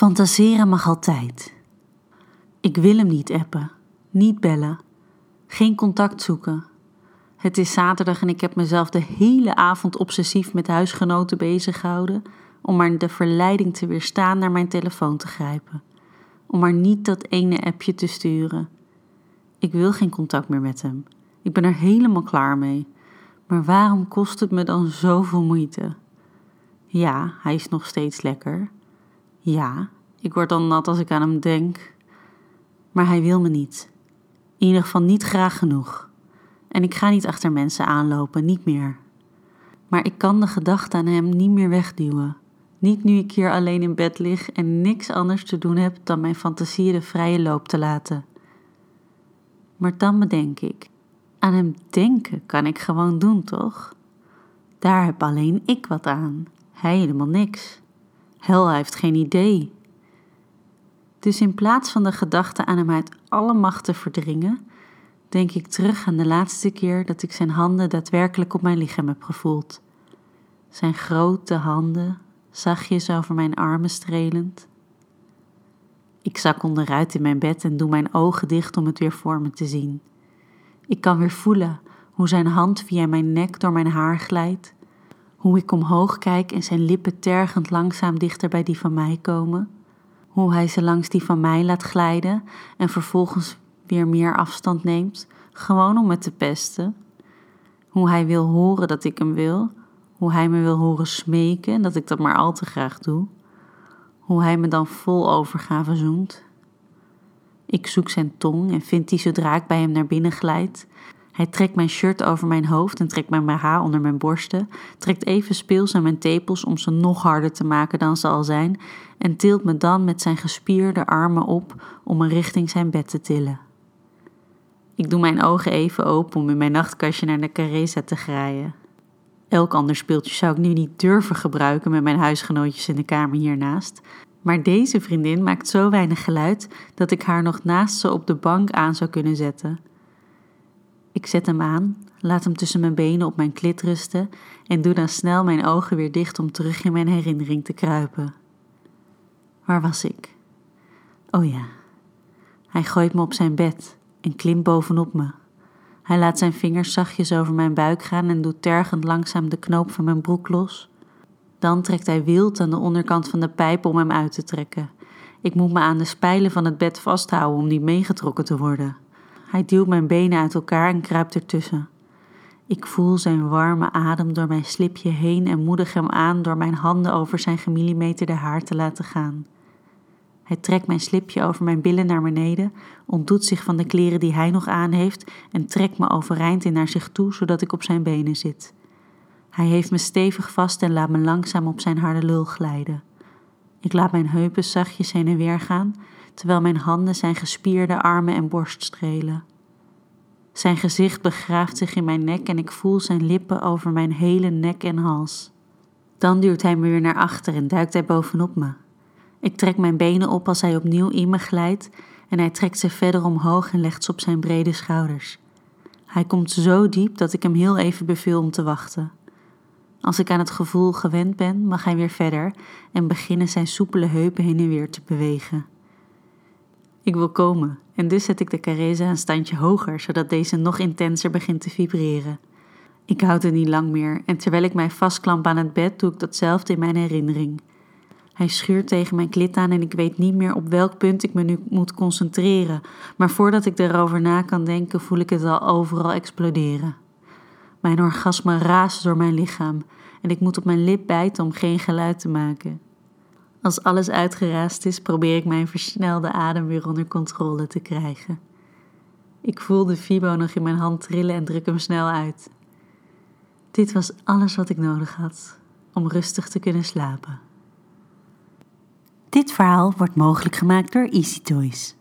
Fantaseren mag altijd. Ik wil hem niet appen, niet bellen, geen contact zoeken. Het is zaterdag en ik heb mezelf de hele avond obsessief met huisgenoten bezig gehouden om maar de verleiding te weerstaan naar mijn telefoon te grijpen. Om maar niet dat ene appje te sturen. Ik wil geen contact meer met hem. Ik ben er helemaal klaar mee. Maar waarom kost het me dan zoveel moeite? Ja, hij is nog steeds lekker. Ja, ik word dan nat als ik aan hem denk. Maar hij wil me niet. In ieder geval niet graag genoeg. En ik ga niet achter mensen aanlopen, niet meer. Maar ik kan de gedachte aan hem niet meer wegduwen. Niet nu ik hier alleen in bed lig en niks anders te doen heb dan mijn fantasieën de vrije loop te laten. Maar dan bedenk ik, aan hem denken kan ik gewoon doen, toch? Daar heb alleen ik wat aan, hij helemaal niks. Hel, hij heeft geen idee. Dus in plaats van de gedachte aan hem uit alle macht te verdringen, denk ik terug aan de laatste keer dat ik zijn handen daadwerkelijk op mijn lichaam heb gevoeld. Zijn grote handen, zachtjes over mijn armen strelend. Ik zak onderuit in mijn bed en doe mijn ogen dicht om het weer voor me te zien. Ik kan weer voelen hoe zijn hand via mijn nek door mijn haar glijdt, hoe ik omhoog kijk en zijn lippen tergend langzaam dichter bij die van mij komen, hoe hij ze langs die van mij laat glijden en vervolgens weer meer afstand neemt, gewoon om me te pesten, hoe hij wil horen dat ik hem wil, hoe hij me wil horen smeken en dat ik dat maar al te graag doe, hoe hij me dan vol overgave zoent. Ik zoek zijn tong en vind die zodra ik bij hem naar binnen glijd. Hij trekt mijn shirt over mijn hoofd en trekt mijn haar onder mijn borsten, trekt even speels aan mijn tepels om ze nog harder te maken dan ze al zijn en tilt me dan met zijn gespierde armen op om me richting zijn bed te tillen. Ik doe mijn ogen even open om in mijn nachtkastje naar de Caresa te graaien. Elk ander speeltje zou ik nu niet durven gebruiken met mijn huisgenootjes in de kamer hiernaast. Maar deze vriendin maakt zo weinig geluid dat ik haar nog naast ze op de bank aan zou kunnen zetten. Ik zet hem aan, laat hem tussen mijn benen op mijn klit rusten en doe dan snel mijn ogen weer dicht om terug in mijn herinnering te kruipen. Waar was ik? Oh ja, hij gooit me op zijn bed en klimt bovenop me. Hij laat zijn vingers zachtjes over mijn buik gaan en doet tergend langzaam de knoop van mijn broek los. Dan trekt hij wild aan de onderkant van de pijp om hem uit te trekken. Ik moet me aan de spijlen van het bed vasthouden om niet meegetrokken te worden. Hij duwt mijn benen uit elkaar en kruipt ertussen. Ik voel zijn warme adem door mijn slipje heen en moedig hem aan door mijn handen over zijn gemillimeterde haar te laten gaan. Hij trekt mijn slipje over mijn billen naar beneden, ontdoet zich van de kleren die hij nog aan heeft en trekt me overeind in naar zich toe, zodat ik op zijn benen zit. Hij heeft me stevig vast en laat me langzaam op zijn harde lul glijden. Ik laat mijn heupen zachtjes heen en weer gaan, terwijl mijn handen zijn gespierde armen en borst strelen. Zijn gezicht begraaft zich in mijn nek en ik voel zijn lippen over mijn hele nek en hals. Dan duwt hij me weer naar achter en duikt hij bovenop me. Ik trek mijn benen op als hij opnieuw in me glijdt en hij trekt ze verder omhoog en legt ze op zijn brede schouders. Hij komt zo diep dat ik hem heel even beveel om te wachten. Als ik aan het gevoel gewend ben, mag hij weer verder en beginnen zijn soepele heupen heen en weer te bewegen. Ik wil komen en dus zet ik de Careza een standje hoger, zodat deze nog intenser begint te vibreren. Ik houd het niet lang meer en terwijl ik mij vastklamp aan het bed, doe ik datzelfde in mijn herinnering. Hij schuurt tegen mijn klit aan en ik weet niet meer op welk punt ik me nu moet concentreren, maar voordat ik erover na kan denken, voel ik het al overal exploderen. Mijn orgasme raast door mijn lichaam en ik moet op mijn lip bijten om geen geluid te maken. Als alles uitgeraasd is, probeer ik mijn versnelde adem weer onder controle te krijgen. Ik voel de Fibo nog in mijn hand trillen en druk hem snel uit. Dit was alles wat ik nodig had om rustig te kunnen slapen. Dit verhaal wordt mogelijk gemaakt door Easy Toys.